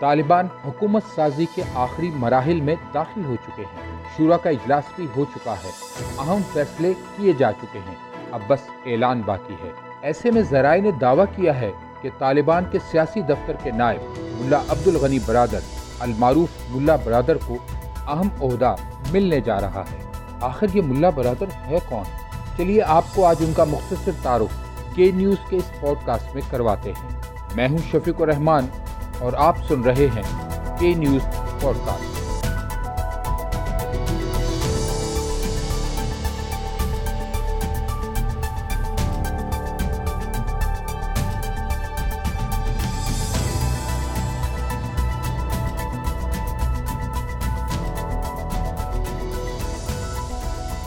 طالبان حکومت سازی کے آخری مراحل میں داخل ہو چکے ہیں۔ شورا کا اجلاس بھی ہو چکا ہے۔ اہم فیصلے کیے جا چکے ہیں۔ اب بس اعلان باقی ہے۔ ایسے میں ذرائع نے دعویٰ کیا ہے کہ طالبان کے سیاسی دفتر کے نائب ملا عبد الغنی برادر، المعروف ملا برادر کو اہم عہدہ ملنے جا رہا ہے۔ آخر یہ ملا برادر ہے کون؟ چلیے، آپ کو آج ان کا مختصر تعارف کے نیوز کے اس پوڈ کاسٹ میں کرواتے ہیں۔ میں ہوں شفیق الرحمان اور آپ سن رہے ہیں کے نیوز پوڈ کاسٹ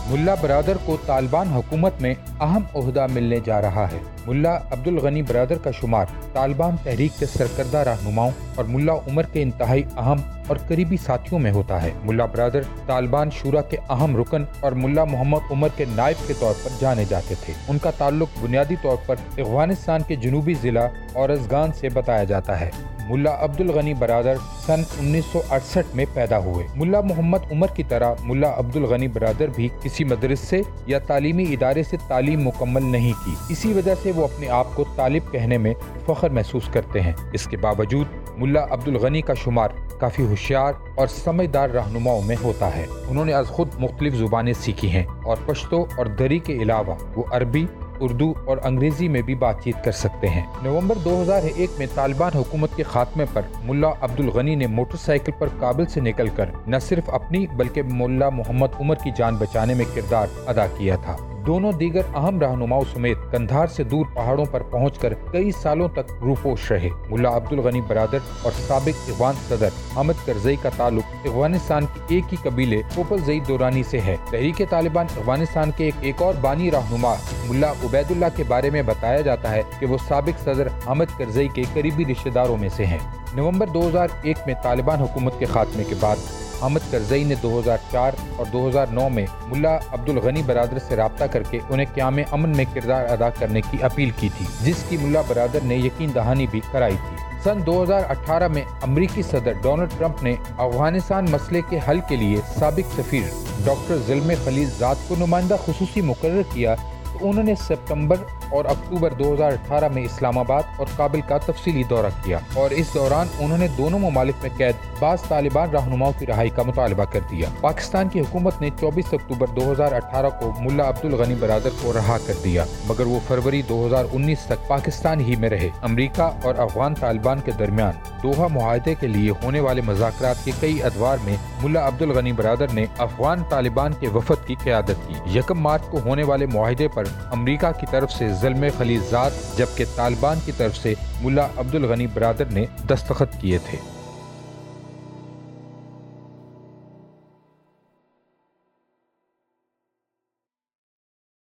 ملا برادر کو طالبان حکومت میں اہم عہدہ ملنے جا رہا ہے۔ ملا عبد الغنی برادر کا شمار طالبان تحریک کے سرکردہ رہنماؤں اور ملا عمر کے انتہائی اہم اور قریبی ساتھیوں میں ہوتا ہے۔ ملا برادر طالبان شورا کے اہم رکن اور ملا محمد عمر کے نائب کے طور پر جانے جاتے تھے۔ ان کا تعلق بنیادی طور پر افغانستان کے جنوبی ضلع اور ازگان سے بتایا جاتا ہے۔ ملا عبد الغنی برادر سن انیس سو اڑسٹھ میں پیدا ہوئے۔ ملا محمد عمر کی طرح ملا عبد الغنی برادر بھی کسی مدرسے یا تعلیمی ادارے سے تعلیم مکمل نہیں کی۔ اسی وجہ سے وہ اپنے آپ کو طالب کہنے میں فخر محسوس کرتے ہیں۔ اس کے باوجود ملا عبد الغنی کا شمار کافی ہوشیار اور سمجھدار رہنماؤں میں ہوتا ہے۔ انہوں نے از خود مختلف زبانیں سیکھی ہیں اور پشتو اور دری کے علاوہ وہ عربی اردو اور انگریزی میں بھی بات چیت کر سکتے ہیں۔ نومبر دو ہزار ایک میں طالبان حکومت کے خاتمے پر ملا عبد الغنی نے موٹر سائیکل پر کابل سے نکل کر نہ صرف اپنی بلکہ ملا محمد عمر کی جان بچانے میں کردار ادا کیا تھا۔ دونوں دیگر اہم رہنماؤں سمیت کندھار سے دور پہاڑوں پر پہنچ کر کئی سالوں تک روپوش رہے۔ ملا عبد الغنی برادر اور سابق افغان صدر حمد کرزئی کا تعلق افغانستان کی ایک ہی قبیلے پوپل زئی دورانی سے ہے۔ تحریک طالبان افغانستان کے ایک ایک اور بانی رہنما ملا عبید اللہ کے بارے میں بتایا جاتا ہے کہ وہ سابق صدر حمد کرزئی کے قریبی رشتہ داروں میں سے ہیں۔ نومبر دو ہزار ایک میں طالبان حکومت کے خاتمے کے بعد حامد کرزئی نے دو ہزار چار اور دو ہزار نو میں ملا عبد الغنی برادر سے رابطہ کر کے انہیں قیام امن میں کردار ادا کرنے کی اپیل کی تھی، جس کی ملا برادر نے یقین دہانی بھی کرائی تھی۔ سن دو ہزار اٹھارہ میں امریکی صدر ڈونلڈ ٹرمپ نے افغانستان مسئلے کے حل کے لیے سابق سفیر ڈاکٹر ظلم خلیل ذات کو نمائندہ خصوصی مقرر کیا انہوں نے سپتمبر اور اکتوبر دو ہزار اٹھارہ میں اسلام آباد اور کابل کا تفصیلی دورہ کیا اور اس دوران انہوں نے دونوں ممالک میں قید، بعض طالبان رہنماؤں کی رہائی کا مطالبہ کر دیا۔ پاکستان کی حکومت نے چوبیس اکتوبر دو ہزار اٹھارہ کو ملا عبد الغنی برادر کو رہا کر دیا، مگر وہ فروری دو ہزار انیس تک پاکستان ہی میں رہے۔ امریکہ اور افغان طالبان کے درمیان دوحہ معاہدے کے لیے ہونے والے مذاکرات کے کئی ادوار میں ملا عبد الغنی برادر نے افغان طالبان کے وفد کی قیادت کی۔ یکم مارچ کو ہونے والے معاہدے پر امریکہ کی طرف سے ظلم خلیزات جبکہ طالبان کی طرف سے ملا عبد الغنی برادر نے دستخط کیے تھے۔